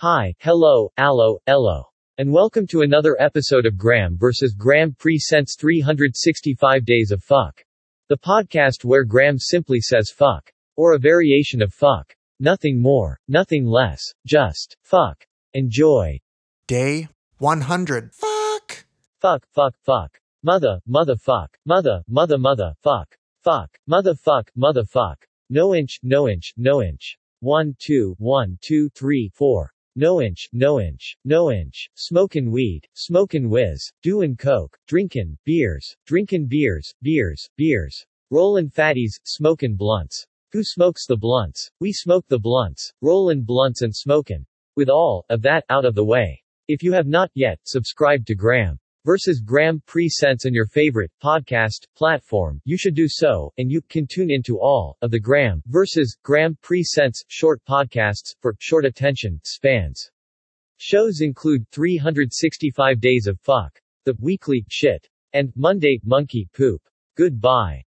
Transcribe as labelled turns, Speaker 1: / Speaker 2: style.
Speaker 1: Hi, hello, allo, ello. And welcome to another episode of Graeme vs. Graeme Presents 365 Days of Fuck. The podcast where Graeme simply says fuck. Or a variation of fuck. Nothing more, nothing less, just fuck. Enjoy.
Speaker 2: Day 100. Fuck.
Speaker 1: Fuck, fuck, fuck. Mother, mother fuck. Mother, mother, mother, fuck. Fuck. mother fuck, mother fuck. No inch, no inch, no inch. One, two, one, two, three, four. No inch, no inch, no inch. Smokin' weed, smokin' whiz, doin' coke, drinkin' beers, drinkin' beers, beers, beers. Rollin' fatties, smokin' blunts. Who smokes the blunts? We smoke the blunts. Rollin' blunts and smokin'. With all of that out of the way. If you have not yet subscribed to Graeme versus Graeme Presents and your favorite podcast platform, you should do so, and you can tune into all of the Graeme versus Graeme Presents short podcasts for short attention spans. Shows include 365 Days of Fuck, The Weekly Shit, and Monday Monkey Poop. Goodbye.